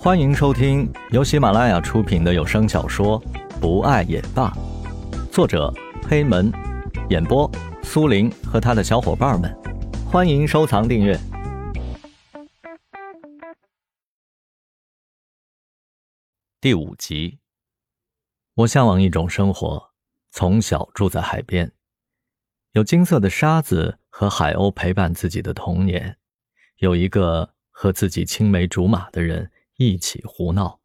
欢迎收听由喜马拉雅出品的有声小说《不爱也罢》，作者黑门，演播苏林和他的小伙伴们。欢迎收藏订阅。第五集，我向往一种生活，从小住在海边，有金色的沙子和海鸥陪伴自己的童年，有一个和自己青梅竹马的人。一起胡闹。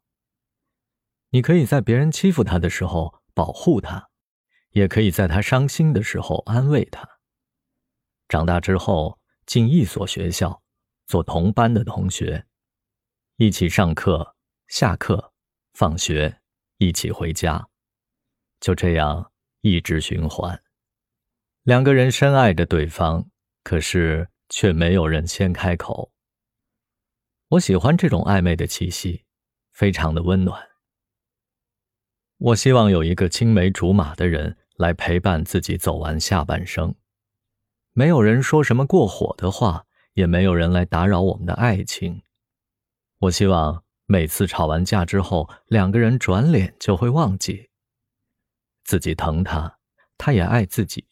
你可以在别人欺负他的时候保护他，也可以在他伤心的时候安慰他。长大之后进一所学校，做同班的同学，一起上课、下课、放学，一起回家，就这样一直循环。两个人深爱着对方，可是却没有人先开口。我喜欢这种暧昧的气息，非常的温暖。我希望有一个青梅竹马的人来陪伴自己走完下半生，没有人说什么过火的话，也没有人来打扰我们的爱情。我希望每次吵完架之后，两个人转脸就会忘记，自己疼他，他也爱自己，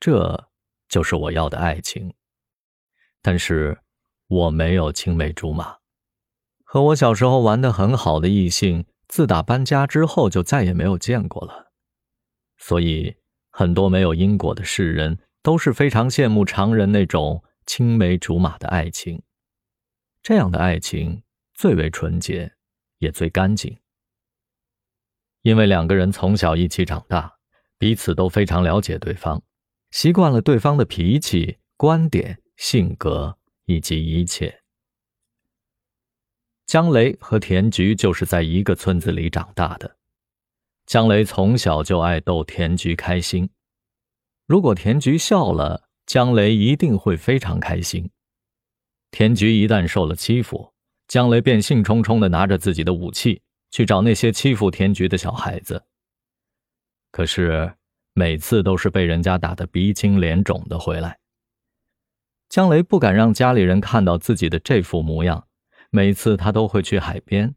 这就是我要的爱情。但是。我没有青梅竹马，和我小时候玩的很好的异性，自打搬家之后就再也没有见过了。所以，很多没有因果的世人都是非常羡慕常人那种青梅竹马的爱情。这样的爱情最为纯洁，也最干净，因为两个人从小一起长大，彼此都非常了解对方，习惯了对方的脾气、观点、性格。以及一切。江雷和田菊就是在一个村子里长大的。江雷从小就爱逗田菊开心，如果田菊笑了，江雷一定会非常开心。田菊一旦受了欺负，江雷便兴冲冲的拿着自己的武器去找那些欺负田菊的小孩子。可是每次都是被人家打得鼻青脸肿的回来。江雷不敢让家里人看到自己的这副模样，每次他都会去海边。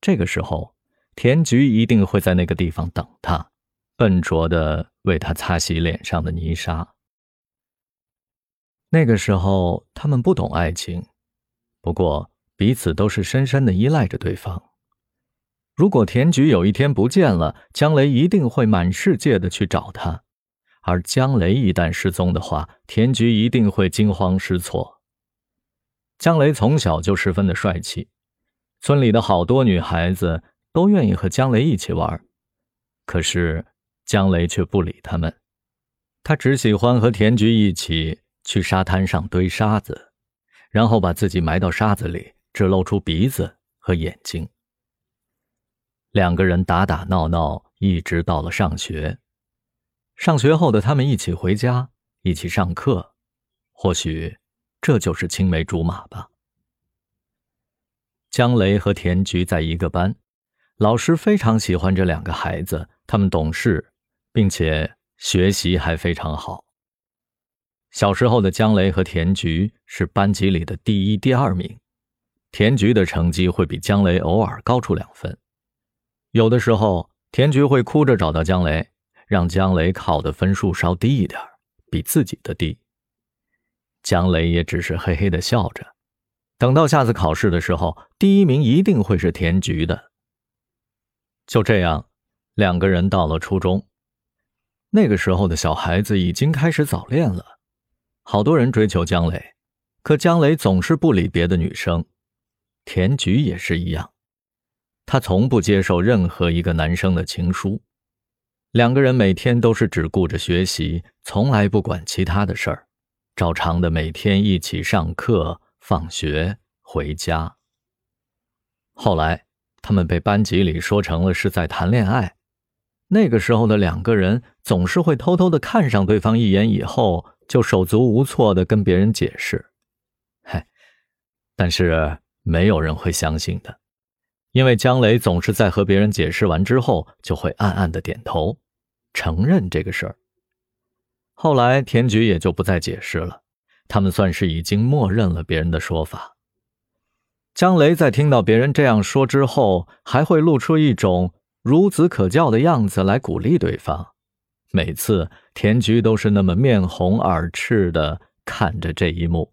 这个时候，田菊一定会在那个地方等他，笨拙的为他擦洗脸上的泥沙。那个时候，他们不懂爱情，不过彼此都是深深的依赖着对方。如果田菊有一天不见了，江雷一定会满世界的去找他。而江雷一旦失踪的话，田菊一定会惊慌失措。江雷从小就十分的帅气，村里的好多女孩子都愿意和江雷一起玩，可是江雷却不理他们，他只喜欢和田菊一起去沙滩上堆沙子，然后把自己埋到沙子里，只露出鼻子和眼睛。两个人打打闹闹，一直到了上学。上学后的他们一起回家，一起上课，或许这就是青梅竹马吧。江雷和田菊在一个班，老师非常喜欢这两个孩子，他们懂事，并且学习还非常好。小时候的江雷和田菊是班级里的第一、第二名，田菊的成绩会比江雷偶尔高出两分，有的时候田菊会哭着找到江雷。让江雷考的分数稍低一点，比自己的低。江雷也只是嘿嘿的笑着。等到下次考试的时候，第一名一定会是田菊的。就这样，两个人到了初中。那个时候的小孩子已经开始早恋了，好多人追求江雷，可江雷总是不理别的女生。田菊也是一样，她从不接受任何一个男生的情书。两个人每天都是只顾着学习，从来不管其他的事儿，照常的每天一起上课、放学、回家。后来，他们被班级里说成了是在谈恋爱。那个时候的两个人总是会偷偷的看上对方一眼，以后就手足无措的跟别人解释。嗨，但是没有人会相信的，因为江雷总是在和别人解释完之后，就会暗暗的点头。承认这个事儿。后来田菊也就不再解释了，他们算是已经默认了别人的说法。江雷在听到别人这样说之后，还会露出一种孺子可教的样子来鼓励对方。每次田菊都是那么面红耳赤的看着这一幕。